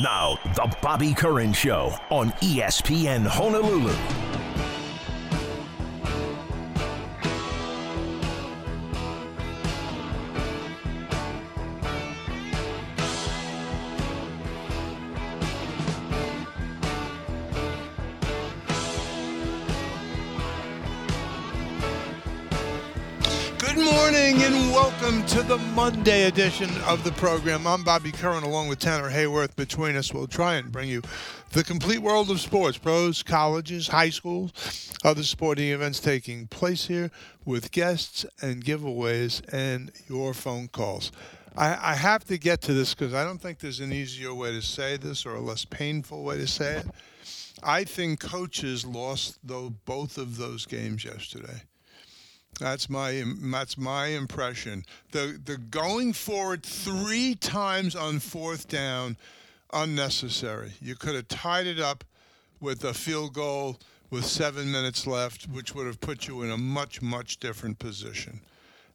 Now, The Bobby Curran Show on ESPN Honolulu. The Monday edition of the program. I'm Bobby Curran along with Tanner Hayworth. Between us, we'll try and bring you the complete world of sports pros, colleges, high schools, other sporting events taking place here with guests and giveaways and your phone calls. I, I have to get to this because I don't think there's an easier way to say this or a less painful way to say it. I think coaches lost both of those games yesterday. That's my that's my impression. The the going forward three times on fourth down, unnecessary. You could have tied it up with a field goal with seven minutes left, which would have put you in a much much different position.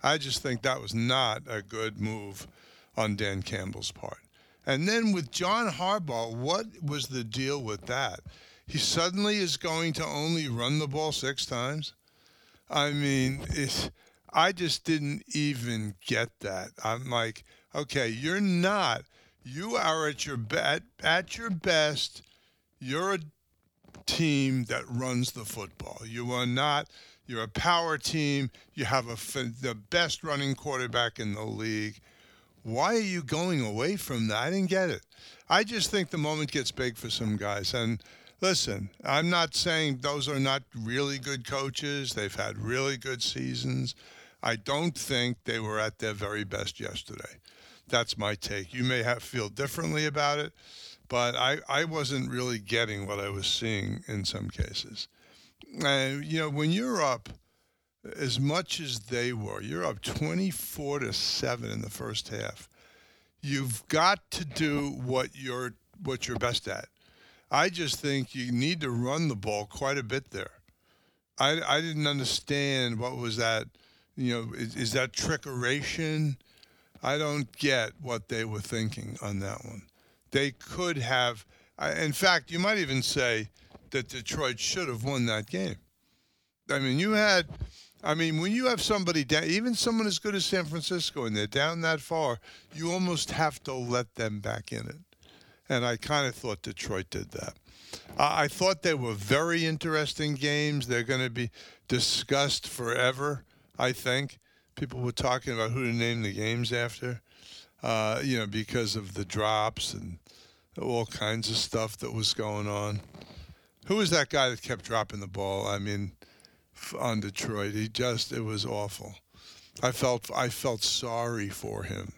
I just think that was not a good move on Dan Campbell's part. And then with John Harbaugh, what was the deal with that? He suddenly is going to only run the ball six times. I mean, it's, I just didn't even get that. I'm like, okay, you're not. You are at your be- at, at your best. You're a team that runs the football. You are not. You're a power team. You have a the best running quarterback in the league. Why are you going away from that? I didn't get it. I just think the moment gets big for some guys, and listen, I'm not saying those are not really good coaches. They've had really good seasons. I don't think they were at their very best yesterday. That's my take. You may have feel differently about it, but I, I wasn't really getting what I was seeing in some cases. And you know, when you're up as much as they were, you're up 24 to 7 in the first half. You've got to do what you're what you're best at I just think you need to run the ball quite a bit there. I, I didn't understand what was that. You know, is, is that trickeration? I don't get what they were thinking on that one. They could have. In fact, you might even say that Detroit should have won that game. I mean, you had. I mean, when you have somebody down, even someone as good as San Francisco, and they're down that far, you almost have to let them back in it and I kind of thought Detroit did that. Uh, I thought they were very interesting games. They're going to be discussed forever, I think. People were talking about who to name the games after, uh, you know, because of the drops and all kinds of stuff that was going on. Who was that guy that kept dropping the ball? I mean, on Detroit, he just it was awful. I felt I felt sorry for him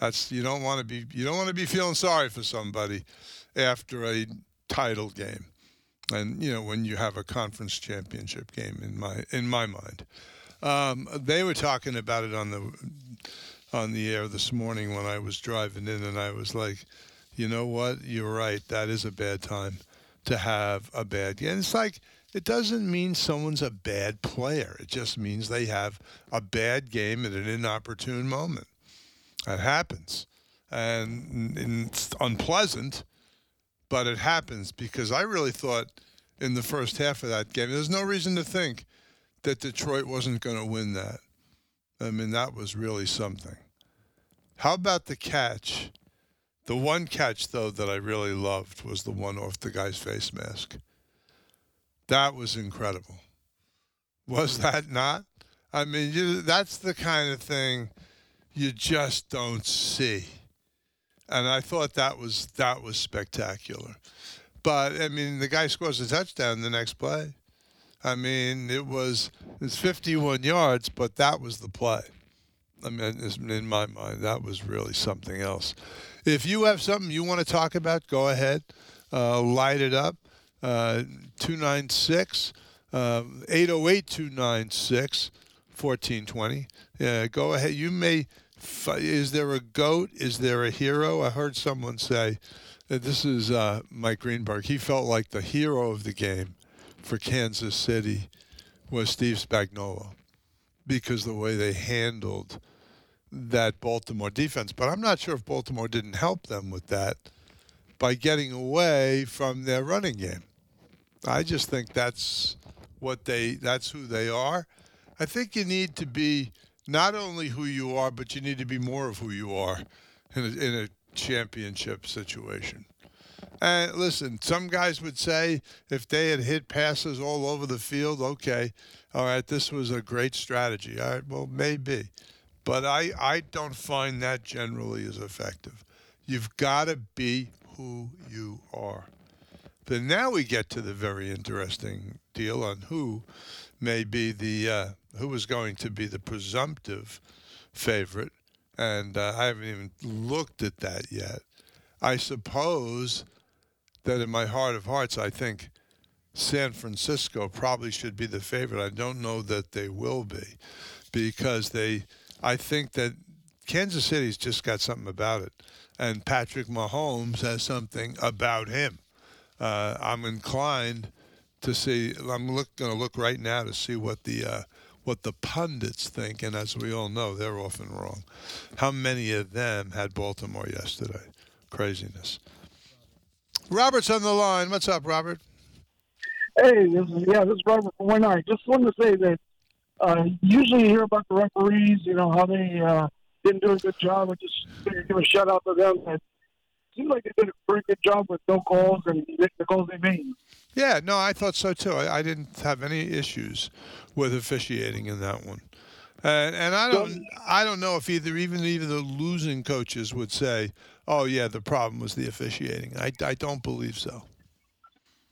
that's you don't want to be you don't want to be feeling sorry for somebody after a title game, and you know when you have a conference championship game in my in my mind. Um, they were talking about it on the on the air this morning when I was driving in, and I was like, you know what, you're right. That is a bad time to have a bad game. It's like it doesn't mean someone's a bad player. It just means they have a bad game at an inopportune moment. That happens. And, and it's unpleasant, but it happens because I really thought in the first half of that game, there's no reason to think that Detroit wasn't going to win that. I mean, that was really something. How about the catch? The one catch, though, that I really loved was the one off the guy's face mask. That was incredible. Was that not? I mean, you, that's the kind of thing you just don't see. And I thought that was that was spectacular. But I mean, the guy scores a touchdown the next play. I mean, it was it's 51 yards, but that was the play. I mean, in my mind, that was really something else. If you have something you want to talk about, go ahead, uh, light it up. Uh, 296 uh, 808 296 1420. Yeah, go ahead. You may is there a goat? Is there a hero? I heard someone say that this is uh, Mike Greenberg. He felt like the hero of the game for Kansas City was Steve Spagnuolo because the way they handled that Baltimore defense. But I'm not sure if Baltimore didn't help them with that by getting away from their running game. I just think that's what they that's who they are. I think you need to be not only who you are, but you need to be more of who you are in a, in a championship situation. And listen, some guys would say if they had hit passes all over the field, okay, all right, this was a great strategy. All right, well, maybe. But I, I don't find that generally as effective. You've got to be who you are. Then now we get to the very interesting deal on who may be the uh, who is going to be the presumptive favorite, and uh, I haven't even looked at that yet. I suppose that in my heart of hearts, I think San Francisco probably should be the favorite. I don't know that they will be because they, I think that Kansas City's just got something about it. And Patrick Mahomes has something about him. Uh, I'm inclined to see. I'm going to look right now to see what the uh, what the pundits think, and as we all know, they're often wrong. How many of them had Baltimore yesterday? Craziness. Robert's on the line. What's up, Robert? Hey, this is, yeah, this is Robert from One. Just wanted to say that uh, usually you hear about the referees, you know, how they uh, didn't do a good job. I just give a shout out to them. It seems like they did a pretty good job with no calls and the calls they made. Yeah, no, I thought so too. I, I didn't have any issues with officiating in that one. And, and I don't, I don't know if either, even even the losing coaches would say, "Oh yeah, the problem was the officiating." I, I don't believe so.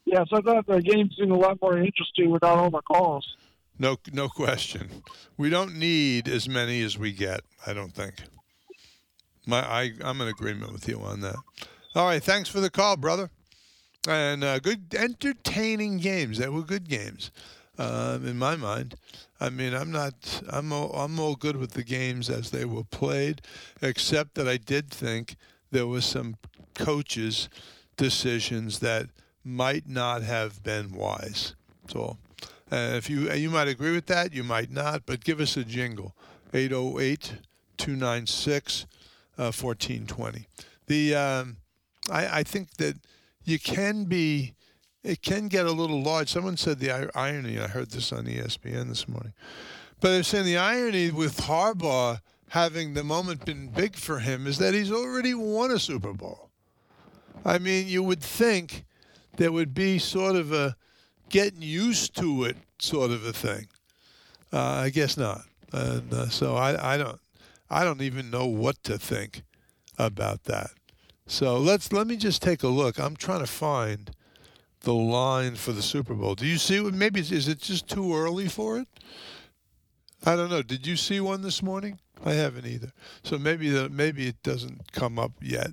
Yeah, so I thought the game seemed a lot more interesting without all the calls. No, no question. We don't need as many as we get. I don't think. My, I, I'm in agreement with you on that. All right, thanks for the call, brother. And uh, good, entertaining games. They were good games, uh, in my mind. I mean, I'm not. I'm all, I'm all good with the games as they were played, except that I did think there was some coaches' decisions that might not have been wise. So, uh, if you you might agree with that, you might not, but give us a jingle 808 296 1420. Uh, the um, I, I think that you can be it can get a little large. Someone said the irony. I heard this on ESPN this morning, but they're saying the irony with Harbaugh having the moment been big for him is that he's already won a Super Bowl. I mean, you would think there would be sort of a getting used to it sort of a thing. Uh, I guess not, and uh, so I, I don't I don't even know what to think about that. So let's let me just take a look. I'm trying to find the line for the Super Bowl. Do you see? Maybe is it just too early for it? I don't know. Did you see one this morning? I haven't either. So maybe the, maybe it doesn't come up yet,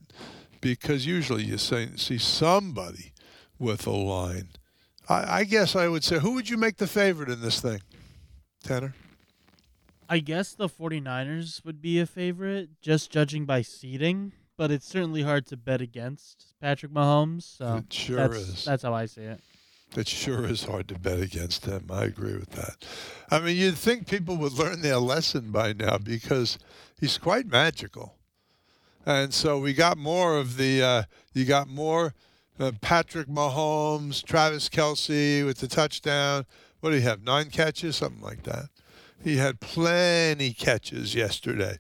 because usually you say, see somebody with a line. I, I guess I would say, who would you make the favorite in this thing, Tanner? I guess the 49ers would be a favorite, just judging by seeding, but it's certainly hard to bet against Patrick Mahomes. So it sure that's, is. That's how I see it. It sure is hard to bet against him. I agree with that. I mean, you'd think people would learn their lesson by now because he's quite magical. And so we got more of the, uh, you got more uh, Patrick Mahomes, Travis Kelce with the touchdown. What do you have? Nine catches, something like that. He had plenty catches yesterday,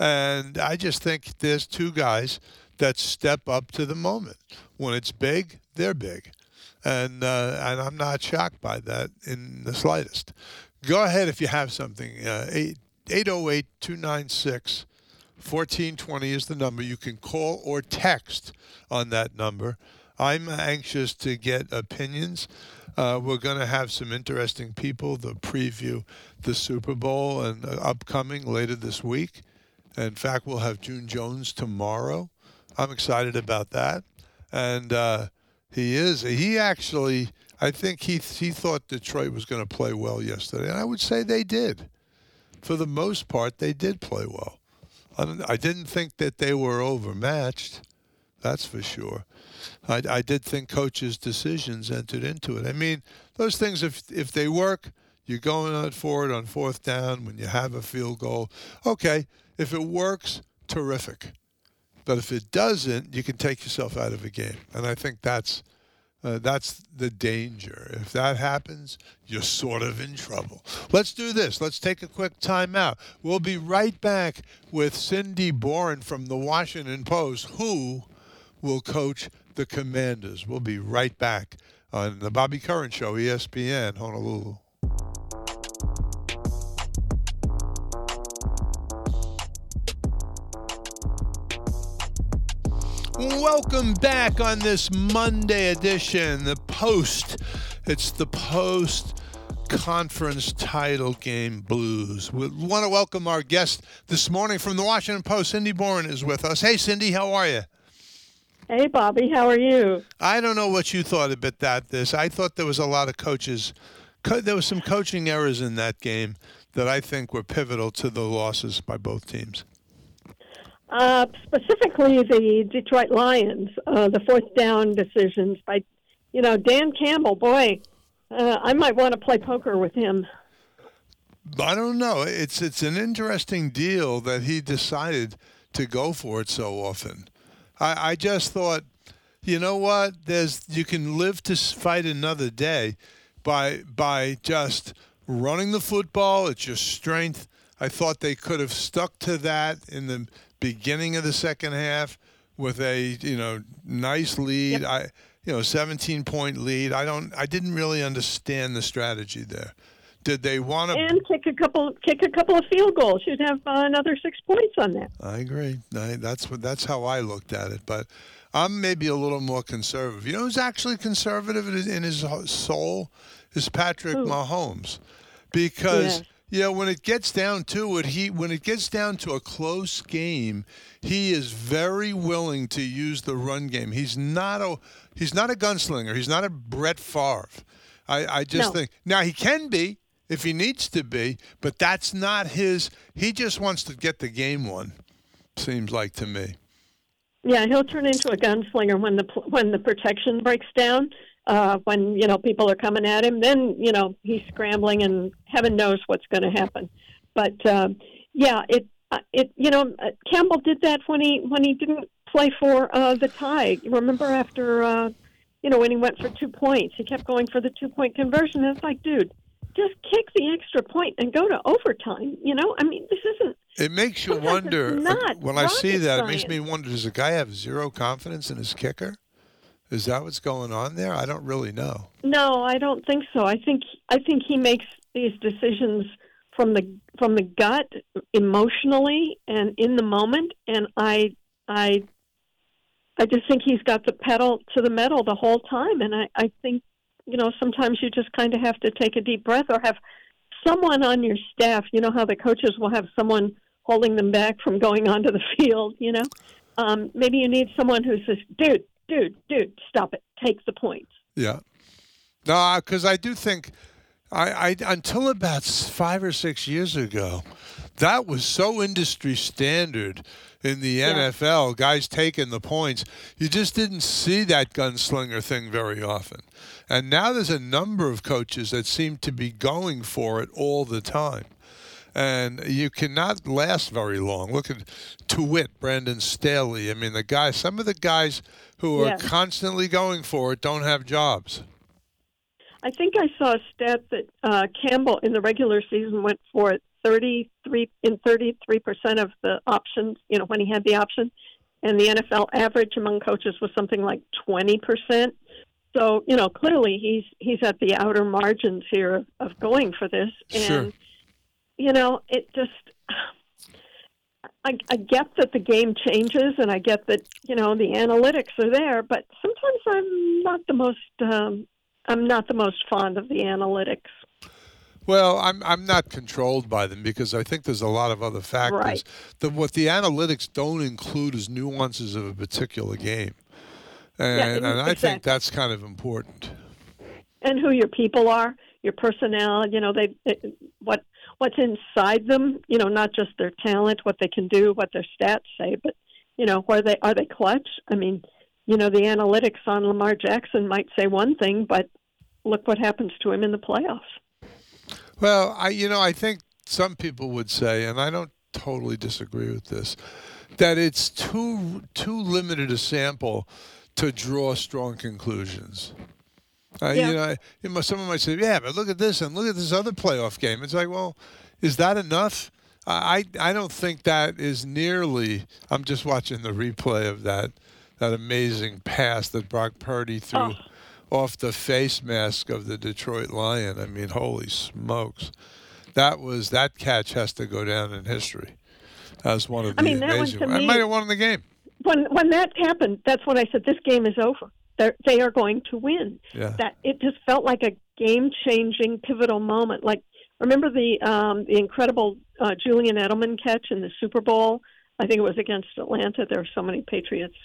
and I just think there's two guys that step up to the moment. When it's big, they're big, and uh, and I'm not shocked by that in the slightest. Go ahead if you have something. Uh, 808 296 1420 is the number. You can call or text on that number. I'm anxious to get opinions. Uh, we're going to have some interesting people to preview the Super Bowl and uh, upcoming later this week. In fact, we'll have June Jones tomorrow. I'm excited about that. And uh, he is. He actually, I think he he thought Detroit was going to play well yesterday, and I would say they did. For the most part, they did play well. I didn't think that they were overmatched. That's for sure. I, I did think coaches' decisions entered into it. I mean, those things, if if they work, you're going out for it on fourth down when you have a field goal. Okay, if it works, terrific. But if it doesn't, you can take yourself out of a game. And I think that's uh, that's the danger. If that happens, you're sort of in trouble. Let's do this. Let's take a quick timeout. We'll be right back with Cindy Boren from the Washington Post, who will coach the Commanders. We'll be right back on the Bobby Curran Show, ESPN, Honolulu. Welcome back on this Monday edition, the post. It's the post conference title game blues. We want to welcome our guest this morning from the Washington Post. Cindy Boren is with us. Hey, Cindy, how are you? Hey, Bobby, how are you? I don't know what you thought about that. This I thought there was a lot of coaches. Co- there was some coaching errors in that game that I think were pivotal to the losses by both teams. Uh, specifically, the Detroit Lions, uh, the fourth down decisions by, you know, Dan Campbell. Boy, uh, I might want to play poker with him. I don't know. It's it's an interesting deal that he decided to go for it so often. I, I just thought, you know what? There's you can live to fight another day by by just running the football. It's your strength. I thought they could have stuck to that in the beginning of the second half with a you know nice lead. Yep. I you know 17 point lead. I don't. I didn't really understand the strategy there. Did they want to? And kick a couple, kick a couple of field goals. You'd have uh, another six points on that. I agree. I, that's what that's how I looked at it. But I'm maybe a little more conservative. You know who's actually conservative in his, soul is Patrick Who? Mahomes, because Yes. you know when it gets down to it, he when it gets down to a close game, he is very willing to use the run game. He's not a he's not a gunslinger. He's not a Brett Favre. I, I just No. think now he can be if he needs to be, but that's not his. He just wants to get the game won. Seems like to me. Yeah, he'll turn into a gunslinger when the when the protection breaks down. Uh, when you know people are coming at him, then you know he's scrambling, and heaven knows what's going to happen. But uh, yeah, it uh, it you know uh, Campbell did that when he when he didn't play for uh, the tie. Remember after uh, you know when he went for two points, he kept going for the two point conversion. It's like, dude, just kick the extra point and go to overtime. You know, I mean, this isn't It makes you wonder. not when I see that, it makes me wonder: Does the guy have zero confidence in his kicker? Is that what's going on there? I don't really know. No, I don't think so. I think I think he makes these decisions from the from the gut, emotionally and in the moment. And I I I just think he's got the pedal to the metal the whole time. And I I think you know sometimes you just kind of have to take a deep breath or have someone on your staff. You know how the coaches will have someone holding them back from going onto the field. You know, um, maybe you need someone who says, "Dude, dude, dude, stop it, take the points." Yeah. No, because I do think I, I until about five or six years ago, that was so industry standard in the Yeah. NFL. Guys taking the points, you just didn't see that gunslinger thing very often. And now there's a number of coaches that seem to be going for it all the time. And you cannot last very long. Look at Tewitt, Brandon Staley. I mean, the guys, some of the guys who are Yeah. constantly going for it don't have jobs. I think I saw a stat that uh, Campbell in the regular season went for it 33 in 33 percent of the options. You know, when he had the option, and the NFL average among coaches was something like 20 percent. So you know, clearly he's he's at the outer margins here of, of going for this, and Sure. you know, it just. I, I get that the game changes, and I get that you know the analytics are there, but sometimes I'm not the most um, I'm not the most fond of the analytics. Well, I'm I'm not controlled by them because I think there's a lot of other factors. Right. The, what the analytics don't include is nuances of a particular game, and, and I think that's kind of important. And who your people are, your personnel, you know, they, they what what's inside them, you know, not just their talent, what they can do, what their stats say, but you know, are they are they clutch? I mean, you know, the analytics on Lamar Jackson might say one thing, but look what happens to him in the playoffs. Well, I you know I think some people would say, and I don't totally disagree with this, that it's too too limited a sample to draw strong conclusions. Uh, Yeah. You know, you someone might say, "Yeah, but look at this and look at this other playoff game." It's like, well, is that enough? I I I don't think that is nearly. I'm just watching the replay of that that amazing pass that Brock Purdy threw Oh. Off the face mask of the Detroit Lion. I mean, holy smokes, that was that catch has to go down in history as one of the I mean, that one amazing. I might have won the game. when when that happened, that's when I said this game is over. They're, they are going to win. Yeah. That it just felt like a game changing, pivotal moment. Like remember the um, the incredible uh, Julian Edelman catch in the Super Bowl? I think it was against Atlanta. There are so many Patriots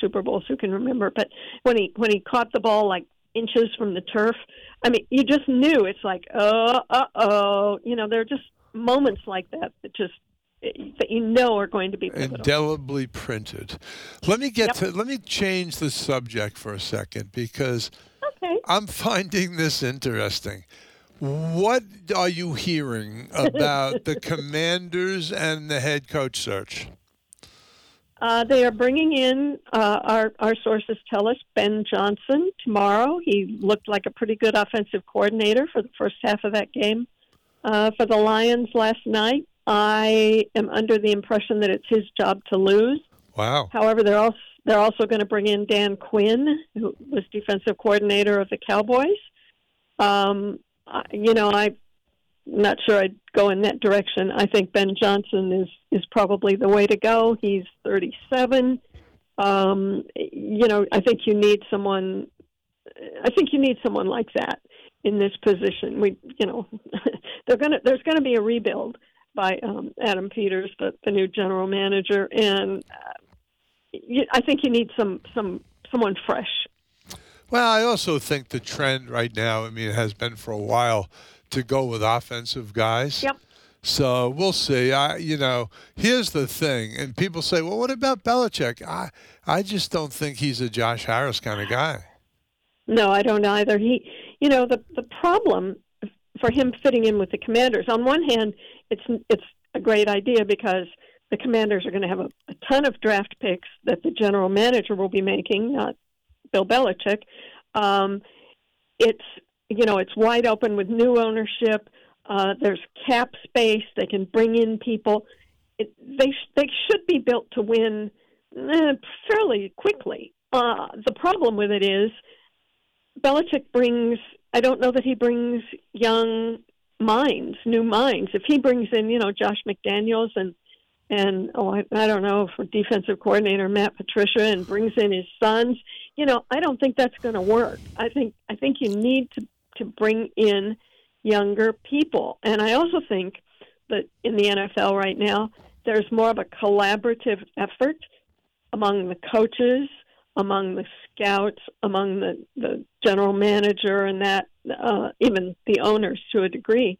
Super Bowls who can remember. But when he when he caught the ball like inches from the turf, I mean, you just knew it's like, oh, uh oh. You know, there are just moments like that that just that you know are going to be pivotal. indelibly printed. Let me get Yep. to let me change the subject for a second because okay. I'm finding this interesting. What are you hearing about the commanders and the head coach search? Uh, they are bringing in, uh, our, our sources tell us, Ben Johnson tomorrow. He looked like a pretty good offensive coordinator for the first half of that game uh, for the Lions last night. I am under the impression that it's his job to lose. Wow. However, they're also, they're also going to bring in Dan Quinn, who was defensive coordinator of the Cowboys. Um, I- you know, I'm not sure I'd go in that direction. I think Ben Johnson is is probably the way to go. He's 37. Um, you know, I think you need someone. I think you need someone like that in this position. We, you know, they're gonna. There's to be a rebuild by um, Adam Peters, the, the new general manager, and uh, you, I think you need some some someone fresh. Well, I also think the trend right now, I mean, it has been for a while to go with offensive guys. Yep. So we'll see. I, you know, here's the thing, and people say, "Well, what about Belichick?" I, I just don't think he's a Josh Harris kind of guy. No, I don't either. He, you know, the the problem for him fitting in with the Commanders. On one hand, it's it's a great idea because the Commanders are going to have a, a ton of draft picks that the general manager will be making, not Bill Belichick. Um, it's you know it's wide open with new ownership. Uh, there's cap space. They can bring in people. It, they they should be built to win eh, fairly quickly. Uh, the problem with it is Belichick brings. I don't know that he brings young minds, new minds. If he brings in, you know, Josh McDaniels and and oh, I, I don't know, for defensive coordinator Matt Patricia, and brings in his sons, you know, I don't think that's going to work. I think I think you need to to bring in younger people, and I also think that in the NFL right now, there's more of a collaborative effort among the coaches, among the scouts, among the, the general manager, and that uh, even the owners to a degree.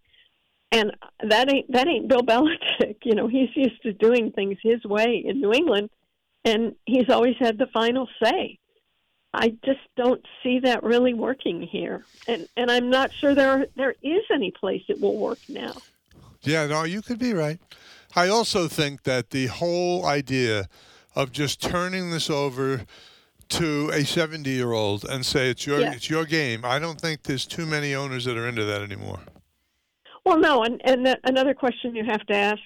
And that ain't that ain't Bill Belichick. You know, he's used to doing things his way in New England, and he's always had the final say. I just don't see that really working here, and and I'm not sure there there is any place it will work now. Yeah, no, you could be right. I also think that the whole idea of just turning this over to a 70 year old and say it's your Yeah. it's your game. I don't think there's too many owners that are into that anymore. Well, no, and and the, another question you have to ask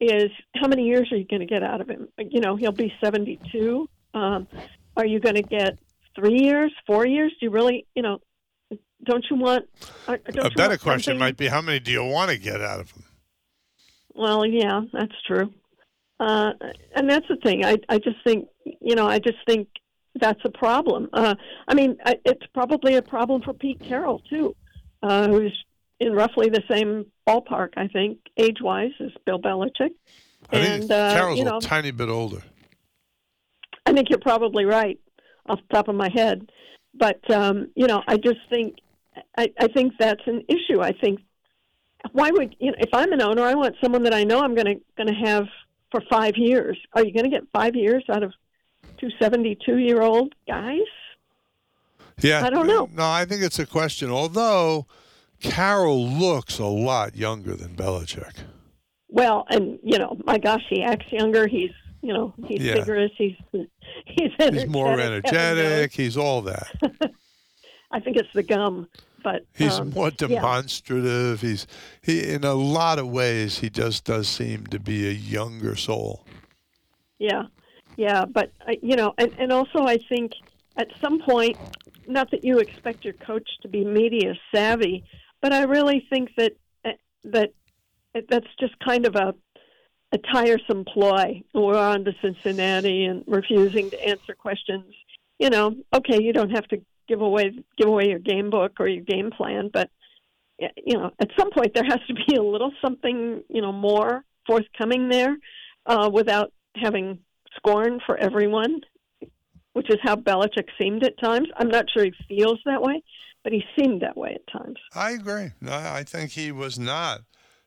is how many years are you going to get out of him? You know, he'll be seventy-two. Um, are you going to get three years, four years? Do you really, you know, don't you want? uh, Don't a better want question something- might be how many do you want to get out of them? Well, yeah, that's true. Uh, and that's the thing. I I just think you know I just think that's a problem. Uh, I mean, I, it's probably a problem for Pete Carroll too, uh, who's in roughly the same ballpark, I think, age wise, as Bill Belichick. I think and uh, Carroll's you know, a tiny bit older. I think you're probably right off the top of my head. But um, you know, I just think I, I think that's an issue. I think why would you know if I'm an owner, I want someone that I know I'm going to going to have for five years. Are you going to get five years out of two seventy two year old guys? Yeah. I don't know. No, I think it's a question. Although Carroll looks a lot younger than Belichick. Well, and you know, my gosh, he acts younger. He's You know, he's Yeah. vigorous. He's he's He's more energetic. He's all that. I think it's the gum, but He's um, more yeah. demonstrative. He's he in a lot of ways he just does seem to be a younger soul. Yeah, yeah, but uh, you know, and and also I think at some point, not that you expect your coach to be media savvy, but I really think that uh, that that that's just kind of a a tiresome ploy. We're on to Cincinnati and refusing to answer questions. You know, okay, you don't have to give away give away your game book or your game plan, but you know, at some point there has to be a little something you know more forthcoming there, uh, without having scorn for everyone, which is how Belichick seemed at times. I'm not sure he feels that way, but he seemed that way at times. I agree. I think he was not.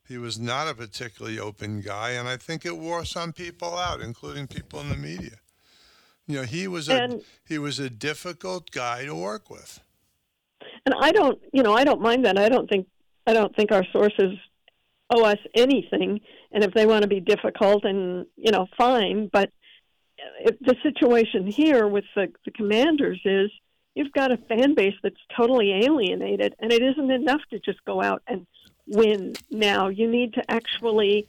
He was not a particularly open guy, and I think it wore some people out, including people in the media. You know, he was a And- he was a difficult guy to work with. And I don't, you know, I don't mind that. I don't think, I don't think our sources owe us anything. And if they want to be difficult, and you know, fine. But the situation here with the, the commanders is you've got a fan base that's totally alienated, and it isn't enough to just go out and win. Now you need to actually.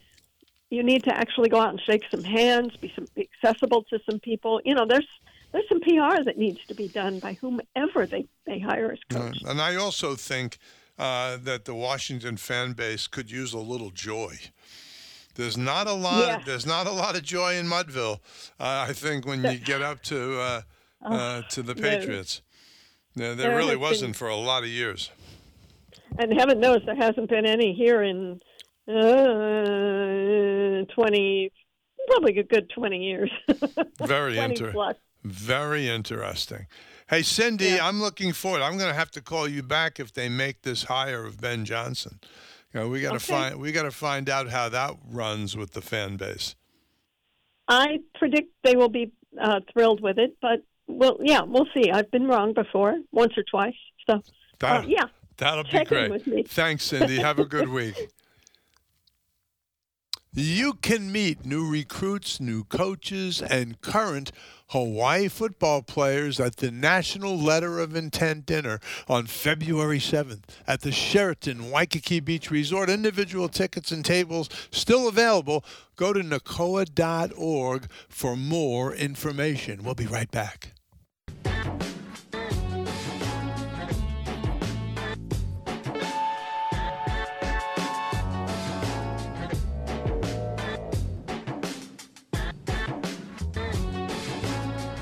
You need to actually go out and shake some hands, be some be accessible to some people. You know, there's there's some PR that needs to be done by whomever they, they hire as Uh, coach. and I also think uh, that the Washington fan base could use a little joy. There's not a lot. Yeah. There's not a lot of joy in Mudville. Uh, I think when you get up to uh, uh, to the. Patriots, there, there There really wasn't for a lot of years. And heaven knows there hasn't been any here in uh, 20, probably a good 20 years. Very 20 inter- Very interesting. Hey, Cindy, Yeah. I'm looking forward. I'm going to have to call you back if they make this hire of Ben Johnson. You know, we got to Okay. find we got to find out how that runs with the fan base. I predict they will be uh, thrilled with it, but well, yeah, we'll see. I've been wrong before, once or twice. So, uh, yeah, That'll be check in great. with me. Thanks, Cindy. Have a good week. You can meet new recruits, new coaches, and current Hawaii football players at the National Letter of Intent dinner on February 7th at the Sheraton Waikiki Beach Resort. Individual tickets and tables still available. Go to nakoa.org for more information. We'll be right back.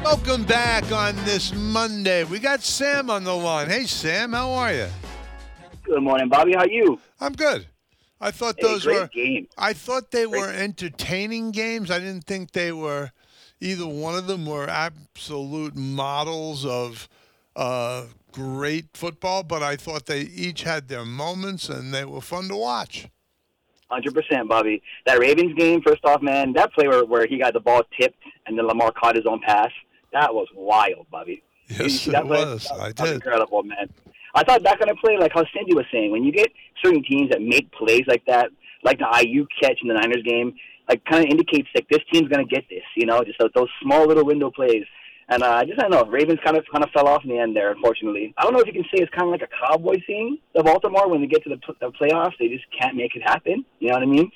Welcome back on this Monday. We got Sam on the line. Hey, Sam, how are you? Good morning, Bobby. How are you? I'm good. I thought those were. game. I thought they Great. were entertaining games. I didn't think they were. Either one of them were absolute models of uh, great football, but I thought they each had their moments and they were fun to watch. Hundred percent, Bobby. That Ravens game, first off, man, that play where, where he got the ball tipped and then Lamar caught his own pass, that was wild, Bobby. You Yes, it that play? was. I was did. Incredible, man. I thought that kind of play, like how Cindy was saying, when you get certain teams that make plays like that, like the Aiyuk catch in the Niners game, like kind of indicates like this team's gonna get this, you know, just those, small little window plays. And uh, I just I don't know, Ravens kind of kind of fell off in the end there, unfortunately. I don't know if you can say it's kind of like a Cowboy thing, the Baltimore when they get to the, the playoffs, they just can't make it happen. You know what I mean?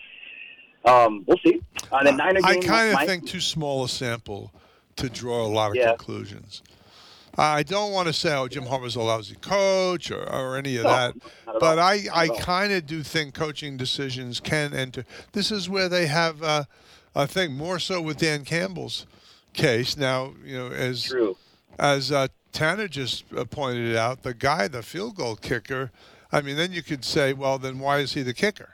Um, we'll see. Uh, the Niner I game, kind of think too small a sample to draw a lot of Yeah. conclusions. I don't want to say, oh, Jim Harbaugh's a lousy coach or, or any of No, that, but all. I, I kind of do think coaching decisions can enter. This is where they have, uh, I think, more so with Dan Campbell's case. Now, you know, as True. as uh, Tanner just uh, pointed out, the guy, the field goal kicker, I mean, then you could say, well, then why is he the kicker?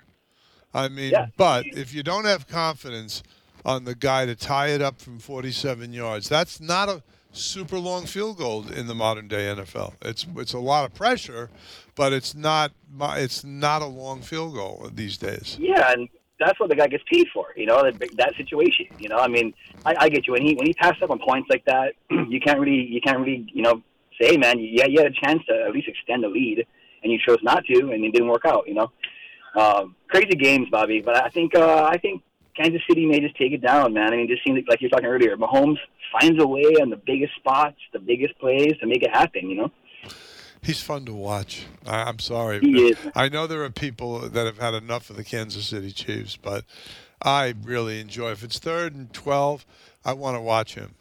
I mean, Yeah. but if you don't have confidence on the guy to tie it up from 47 yards, that's not a super long field goal in the modern day NFL. It's it's a lot of pressure, but it's not it's not a long field goal these days. Yeah, and that's what the guy gets paid for. You know, that, that situation. You know, I mean, I, I get you. When he when he passed up on points like that, you can't really you can't really you know say, man, yeah, you had a chance to at least extend the lead, and you chose not to, and it didn't work out. You know, um, crazy games, Bobby. But I think uh, I think Kansas City may just take it down, man. I mean, it just seems like, you're talking earlier. Mahomes finds a way on the biggest spots, the biggest plays to make it happen. You know. He's fun to watch. I, I'm sorry. He is. I know there are people that have had enough of the Kansas City Chiefs, but I really enjoy. If it's third and twelve, I want to watch him.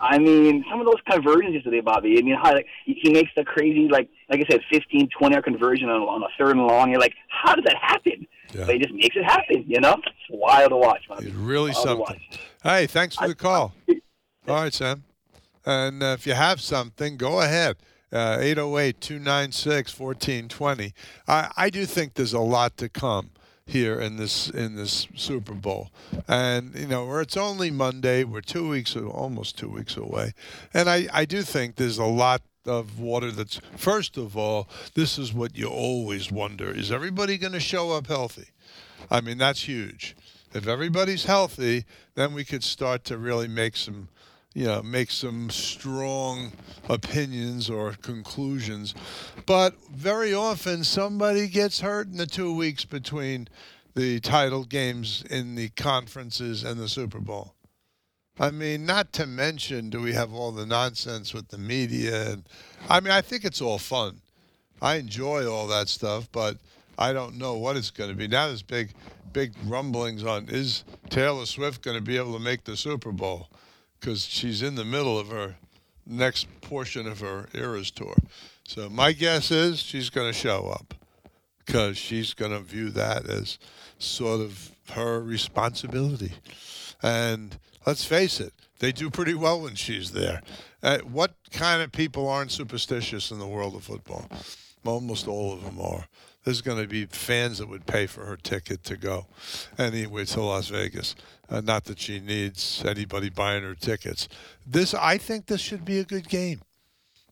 I mean, some of those conversions yesterday, Bobby. I mean, how like, he makes the crazy, like like I said, 15, 20 yard conversion on, on a third and long. You're like, how does that happen? Yeah. But he just makes it happen. You know, it's wild to watch. Bobby. It's really Wild something. Hey, thanks for the call. All right, Sam. And uh, if you have something, go ahead. Uh, 808 296 1420. I do think there's a lot to come here in this in this Super Bowl, and you know where it's only Monday, we're two weeks almost two weeks away, and I I do think there's a lot of water that's first of all this is what you always wonder is everybody going to show up healthy I mean, that's huge. If everybody's healthy, then we could start to really make some, you know, make some strong opinions or conclusions. But very often, somebody gets hurt in the two weeks between the title games in the conferences and the Super Bowl. I mean, not to mention, do we have all the nonsense with the media? And I mean, I think it's all fun. I enjoy all that stuff, but I don't know what it's going to be. Now there's big, big rumblings on is Taylor Swift going to be able to make the Super Bowl because she's in the middle of her next portion of her Eras tour. So my guess is she's going to show up because she's going to view that as sort of her responsibility. And let's face it, they do pretty well when she's there. Uh, what kind of people aren't superstitious in the world of football? Almost all of them are. There's going to be fans that would pay for her ticket to go anyway to Las Vegas. Uh, not that she needs anybody buying her tickets. This, I think, this should be a good game.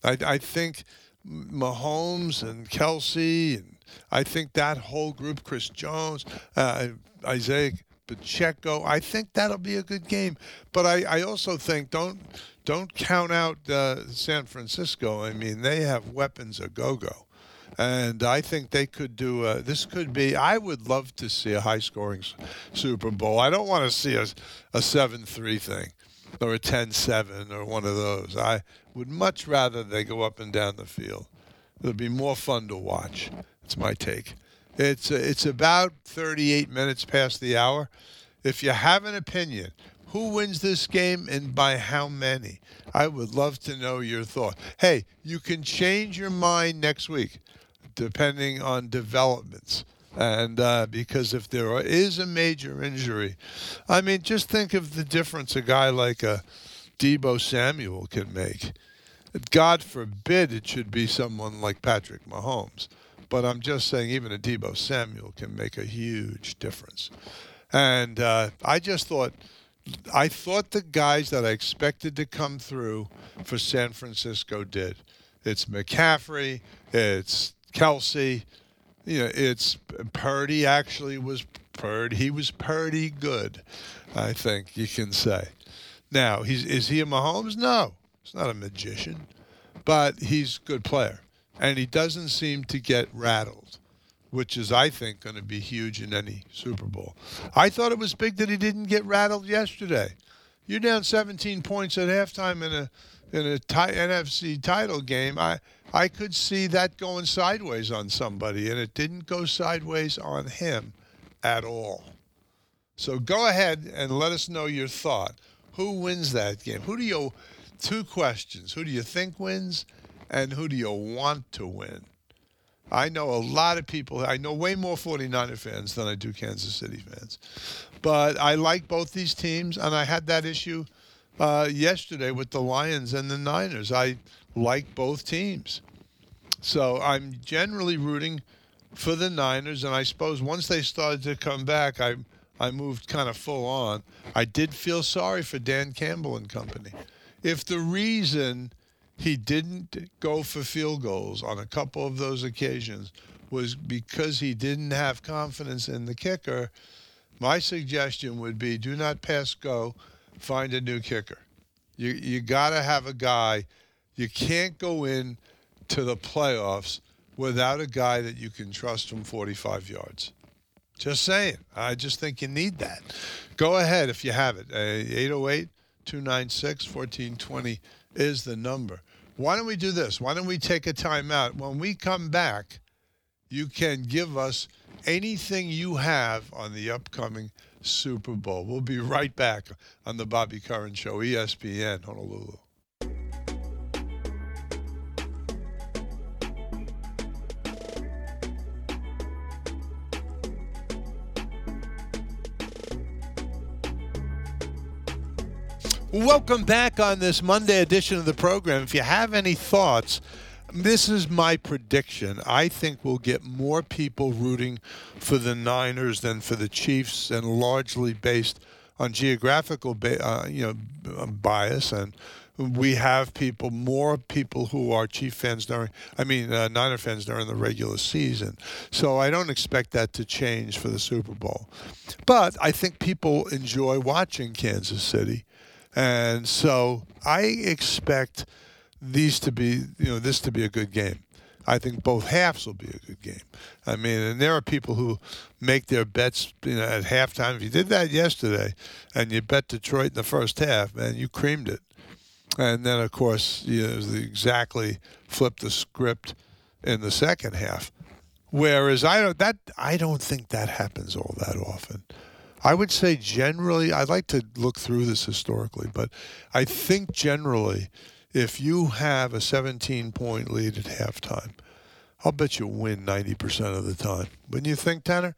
I, I think Mahomes and Kelce, and I think that whole group, Chris Jones, uh, Isaiah Pacheco, I think that'll be a good game. But I, I also think don't don't count out uh, San Francisco. I mean, they have weapons a go go. And I think they could do. Uh, this could be. I would love to see a high-scoring Super Bowl. I don't want to see a a seven-three thing, or a 10-7 or one of those. I would much rather they go up and down the field. It'll be more fun to watch. It's my take. It's uh, it's about 38 minutes past the hour. If you have an opinion, who wins this game and by how many? I would love to know your thought. Hey, you can change your mind next week, depending on developments. And uh, because if there is a major injury, I mean, just think of the difference a guy like a Deebo Samuel can make. God forbid it should be someone like Patrick Mahomes. But I'm just saying, even a Deebo Samuel can make a huge difference. And uh, I just thought, I thought the guys that I expected to come through for San Francisco did. It's McCaffrey, it's Kelce, you know, it's Purdy. Actually, was Purdy. He was Purdy good, I think you can say. Now, he's is he a Mahomes? No, he's not a magician, but he's a good player, and he doesn't seem to get rattled, which is, I think, going to be huge in any Super Bowl. I thought it was big that he didn't get rattled yesterday. You're down 17 points at halftime in a in a ti- NFC title game. I I could see that going sideways on somebody, and it didn't go sideways on him at all. So go ahead and let us know your thought. Who wins that game? Who do you? Two questions. Who do you think wins, and who do you want to win? I know a lot of people. I know way more 49er fans than I do Kansas City fans. But I like both these teams, and I had that issue uh, yesterday with the Lions and the Niners. I like both teams. So I'm generally rooting for the Niners, and I suppose once they started to come back, I I moved kind of full on. I did feel sorry for Dan Campbell and company. If the reason he didn't go for field goals on a couple of those occasions was because he didn't have confidence in the kicker, my suggestion would be do not pass go, find a new kicker. You you got to have a guy. You can't go in to the playoffs without a guy that you can trust from 45 yards. Just saying. I just think you need that. Go ahead if you have it. Uh, 808 296 1420 is the number. Why don't we do this? Why don't we take a time out? When we come back, you can give us anything you have on the upcoming Super Bowl. We'll be right back on the Bobby Curran Show, ESPN Honolulu. Welcome back on this Monday edition of the program. If you have any thoughts, this is my prediction. I think we'll get more people rooting for the Niners than for the Chiefs, and largely based on geographical, ba- uh, you know, bias. And we have people, more people who are Chief fans during, I mean, uh, Niner fans during the regular season. So I don't expect that to change for the Super Bowl. But I think people enjoy watching Kansas City. And so I expect these to be, you know, this to be a good game. I think both halves will be a good game. I mean, and there are people who make their bets, you know, at halftime. If you did that yesterday, and you bet Detroit in the first half, man, you creamed it. And then, of course, you know, exactly flip the script in the second half. Whereas I don't that I don't think that happens all that often. I would say generally, I'd like to look through this historically, but I think generally, if you have a 17 point lead at halftime, I'll bet you win 90% of the time. Wouldn't you think, Tanner?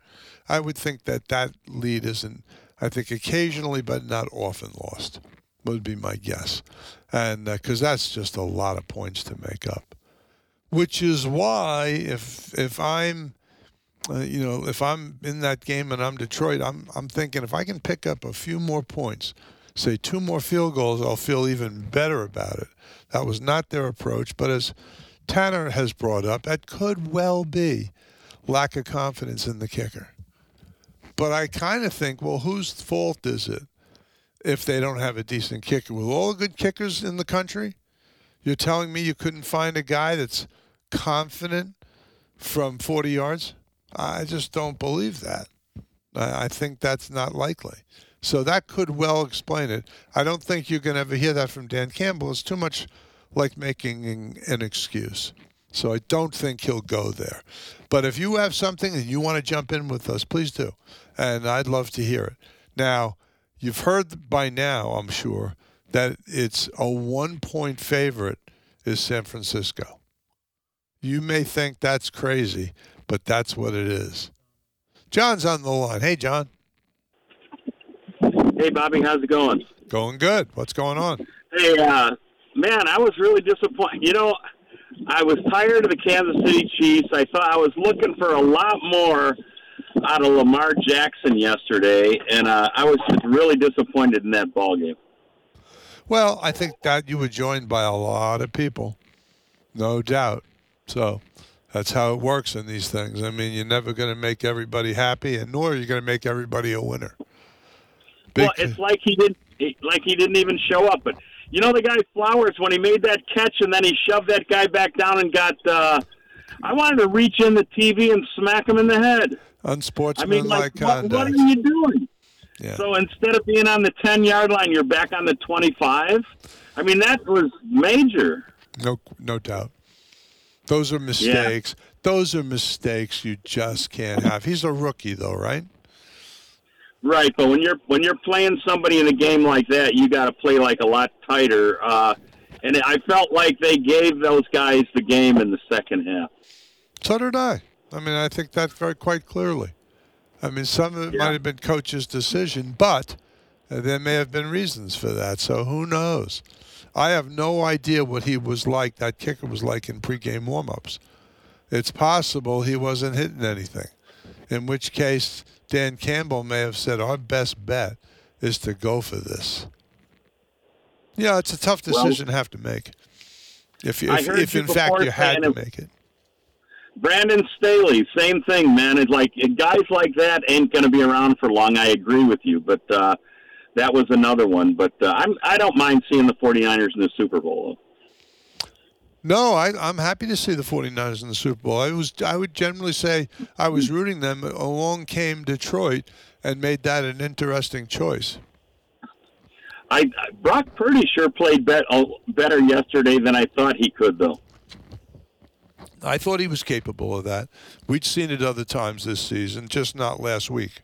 I would think that that lead isn't, I think occasionally, but not often lost, would be my guess. And because uh, that's just a lot of points to make up. Which is why, if if I'm uh, you know, if I'm in that game and I'm Detroit, I'm I'm thinking if I can pick up a few more points, say two more field goals, I'll feel even better about it. That was not their approach, but as Tanner has brought up, that could well be lack of confidence in the kicker. But I kind of think, well, whose fault is it if they don't have a decent kicker? With all the good kickers in the country, you're telling me you couldn't find a guy that's confident from 40 yards? I just don't believe that. I think that's not likely. So that could well explain it. I don't think you can ever hear that from Dan Campbell. It's too much like making an excuse. So I don't think he'll go there. But if you have something and you want to jump in with us, please do. And I'd love to hear it. Now, you've heard by now, I'm sure, that it's a one point favorite is San Francisco. You may think that's crazy, but that's what it is. John's on the line. Hey, John. Hey, Bobby. How's it going? Going good. What's going on? Hey, uh, man, I was really disappointed. You know, I was tired of the Kansas City Chiefs. I thought I was looking for a lot more out of Lamar Jackson yesterday, and uh, I was just really disappointed in that ball game. Well, I think that you were joined by a lot of people, no doubt. So that's how it works in these things. I mean, you're never going to make everybody happy, and nor are you going to make everybody a winner. Big well, it's like he didn't, like he didn't even show up. But you know, the guy Flowers when he made that catch and then he shoved that guy back down and got. Uh, I wanted to reach in the TV and smack him in the head. Unsportsmanlike I mean, like, conduct. What, what are you doing? Yeah. So instead of being on the ten yard line, you're back on the twenty five. I mean, that was major. No, no doubt. Those are mistakes. Yeah. Those are mistakes you just can't have. He's a rookie, though, right? Right, but when you're when you're playing somebody in a game like that, you got to play like a lot tighter. Uh, and I felt like they gave those guys the game in the second half. So did I. I mean, I think that very quite clearly. I mean, some of it yeah. might have been coach's decision, but there may have been reasons for that. So who knows? I have no idea what he was like. That kicker was like in pregame warmups. It's possible he wasn't hitting anything, in which case Dan Campbell may have said, "Our best bet is to go for this." Yeah, it's a tough decision well, to have to make. If if, if in fact you had to make it. Brandon Staley, same thing, man. It's like guys like that ain't going to be around for long. I agree with you, but uh, that was another one. But uh, I'm I don't mind seeing the 49ers in the Super Bowl. No, I, I'm happy to see the 49ers in the Super Bowl. I was I would generally say I was rooting them. Along came Detroit and made that an interesting choice. I Brock Purdy sure played bet, oh, better yesterday than I thought he could, though. I thought he was capable of that. We'd seen it other times this season, just not last week.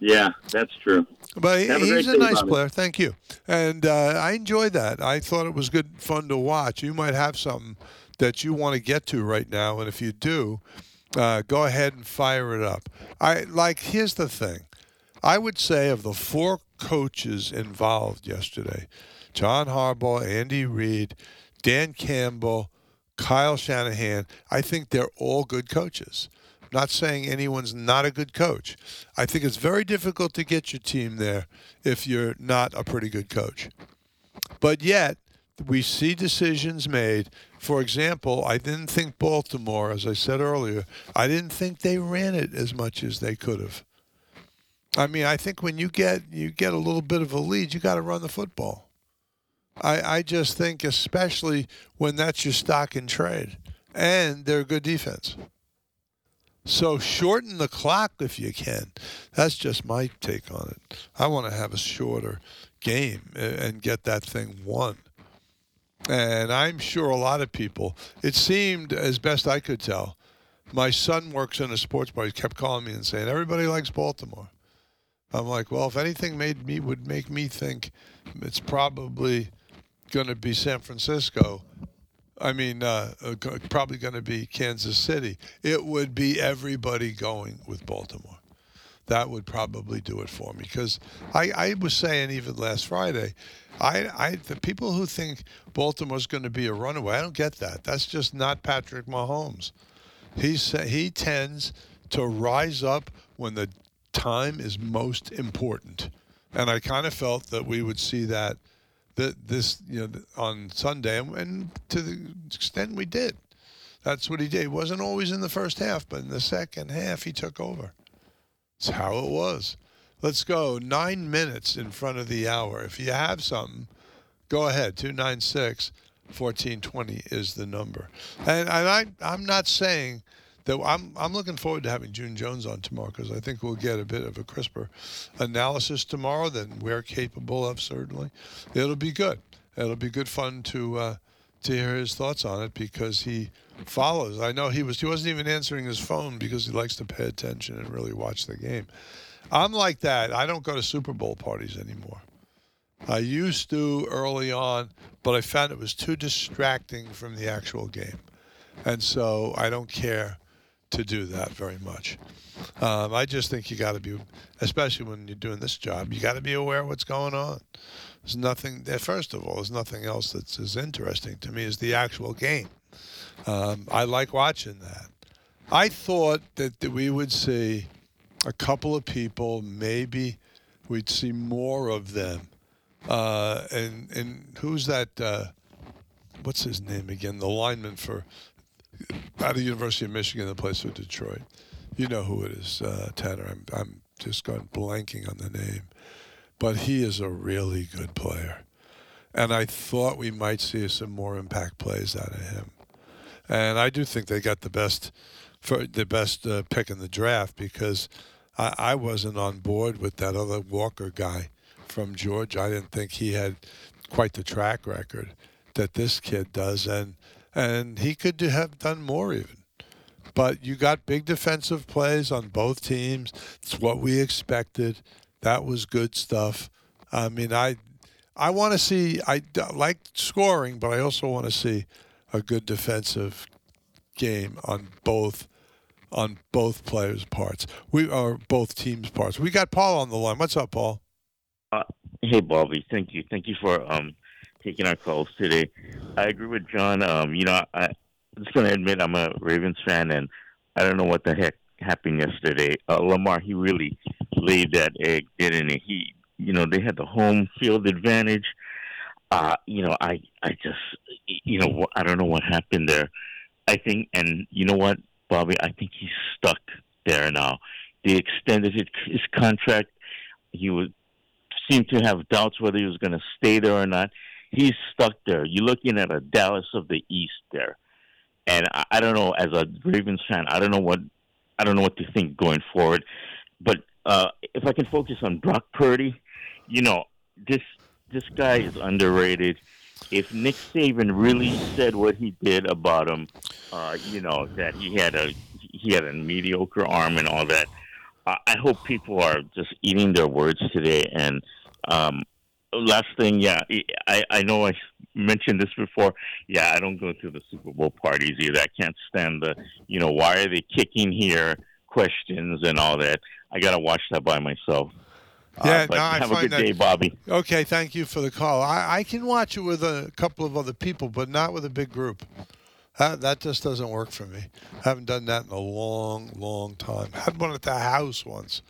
Yeah, that's true. But Have he's a nice player. Thank you. And uh, I enjoyed that. I thought it was good fun to watch. You might have something that you want to get to right now, and if you do, uh, go ahead and fire it up. I like. Here's the thing. I would say of the four coaches involved yesterday, John Harbaugh, Andy Reid, Dan Campbell, Kyle Shanahan, I think they're all good coaches. Not saying anyone's not a good coach. I think it's very difficult to get your team there if you're not a pretty good coach. But yet, we see decisions made. For example, I didn't think Baltimore, as I said earlier, I didn't think they ran it as much as they could have. I mean, I think when you get you get a little bit of a lead, you got to run the football. I I just think, especially when that's your stock in trade, and they're a good defense. So shorten the clock if you can. That's just my take on it. I want to have a shorter game and get that thing won. And I'm sure a lot of people, it seemed, as best I could tell, my son works in a sports bar. He kept calling me and saying, everybody likes Baltimore. I'm like, well, if anything made me would make me think it's probably going to be San Francisco. I mean, uh, uh, probably going to be Kansas City. It would be everybody going with Baltimore. That would probably do it for me because I, I was saying even last Friday, I, I the people who think Baltimore's going to be a runaway, I don't get that. That's just not Patrick Mahomes. He's he tends to rise up when the time is most important, and I kind of felt that we would see that that this you know on Sunday, and, to the extent we did, that's what he did. He wasn't always in the first half, but in the second half he took over. It's how it was. Let's go. Nine minutes in front of the hour. If you have something, go ahead. 296 1420 is the number. And, and I, I'm not saying I'm, I'm looking forward to having June Jones on tomorrow because I think we'll get a bit of a crisper analysis tomorrow than we're capable of, certainly. It'll be good. It'll be good fun to. Uh, to hear his thoughts on it because he follows. I know he was he wasn't even answering his phone because he likes to pay attention and really watch the game. I'm like that. I don't go to Super Bowl parties anymore. I used to early on, but I found it was too distracting from the actual game. And so I don't care to do that very much. Um, I just think you got to be, especially when you're doing this job, you got to be aware of what's going on. There's nothing, first of all, there's nothing else that's as interesting to me as the actual game. Um, I like watching that. I thought that, that we would see a couple of people, maybe we'd see more of them. Uh, and, and who's that? Uh, what's his name again? The lineman for out of the University of Michigan that plays for Detroit. You know who it is, uh, Tanner. I'm, I'm just going blanking on the name. But he is a really good player. And I thought we might see some more impact plays out of him. And I do think they got the best for the best uh, pick in the draft because I, I wasn't on board with that other Walker guy from Georgia. I didn't think he had quite the track record that this kid does, and and he could have done more even. But you got big defensive plays on both teams. It's what we expected. That was good stuff. I mean, I I want to see. I like scoring, but I also want to see a good defensive game on both on both players' parts. We are both teams' parts. We got Paul on the line. What's up, Paul? Hey, Bobby. Thank you. Thank you for um taking our calls today. I agree with John. Um, you know, I, I'm just gonna admit I'm a Ravens fan, and I don't know what the heck happened yesterday. Uh, Lamar, he really laid that egg, didn't he? He, you know, they had the home field advantage. Uh, you know, I, I just, you know, I don't know what happened there. I think, and you know what, Bobby, I think he's stuck there now. They extended his, contract. He was seemed to have doubts whether he was going to stay there or not. He's stuck there. You're looking at a Dallas of the East there, and I, I don't know. As a Ravens fan, I don't know what I don't know what to think going forward. But uh, if I can focus on Brock Purdy, you know this this guy is underrated. If Nick Saban really said what he did about him, uh, you know that he had a he had a mediocre arm and all that. I hope people are just eating their words today. And um, last thing, yeah, I, I know I mentioned this before. Yeah, I don't go to the Super Bowl parties either. I can't stand the, you know, why are they kicking here questions and all that. I got to watch that by myself. Yeah, uh, no, I have a find good that- day, Bobby. Okay, thank you for the call. I, I can watch it with a couple of other people, but not with a big group. That, that just doesn't work for me. I haven't done that in a long, long time. I had one at the house once,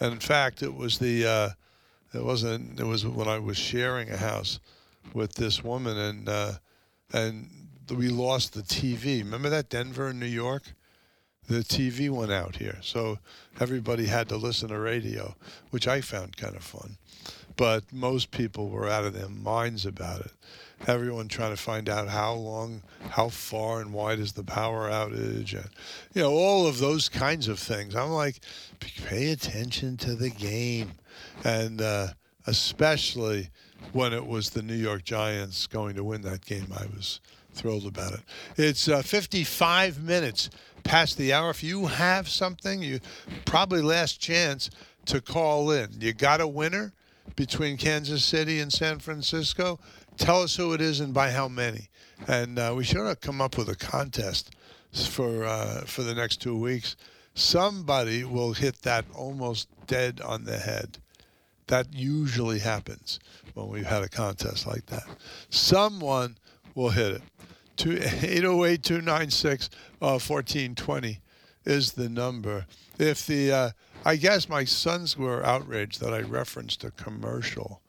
and in fact, it was the uh, it wasn't it was when I was sharing a house with this woman, and uh, and we lost the TV. Remember that Denver and New York? the TV went out here, so everybody had to listen to radio, which I found kind of fun. But most people were out of their minds about it. Everyone trying to find out how long, how far, and wide is the power outage, and you know all of those kinds of things. I'm like, pay attention to the game, and uh, especially when it was the New York Giants going to win that game, I was thrilled about it. It's uh, 55 minutes past the hour. If you have something, you probably last chance to call in. You got a winner between Kansas City and San Francisco. Tell us who it is and by how many. And uh, we should have come up with a contest for uh, for the next two weeks. Somebody will hit that almost dead on the head. That usually happens when we've had a contest like that. Someone will hit it. Two- 808 296 1420 is the number. If the, uh, I guess my sons were outraged that I referenced a commercial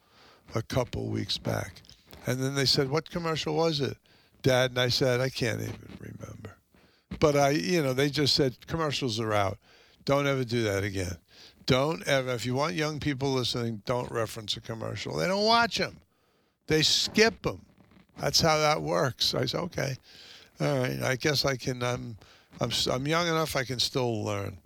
a couple weeks back. And then they said, What commercial was it, Dad? And I said, I can't even remember. But I, you know, they just said commercials are out. Don't ever do that again. Don't ever, if you want young people listening, don't reference a commercial. They don't watch them, they skip them. That's how that works. I said, okay, all right. I guess I can. I'm, I'm, I'm young enough. I can still learn.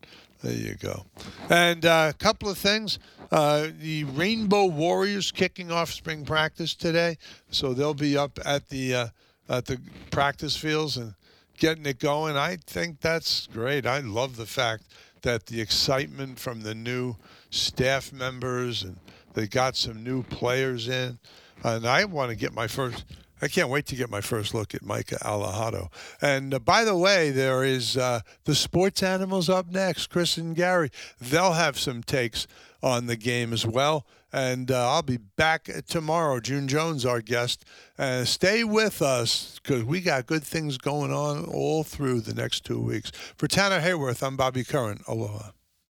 There you go. And uh, a couple of things. Uh, the Rainbow Warriors kicking off spring practice today, so they'll be up at the uh, at the practice fields and getting it going. I think that's great. I love the fact that the excitement from the new staff members and they got some new players in. And I want to get my first. I can't wait to get my first look at Micah Alejado. And uh, by the way, there is uh, the sports animals up next, Chris and Gary. They'll have some takes on the game as well. And uh, I'll be back tomorrow. June Jones, our guest. Uh, stay with us because we got good things going on all through the next two weeks. For Tanner Hayworth, I'm Bobby Curran. Aloha.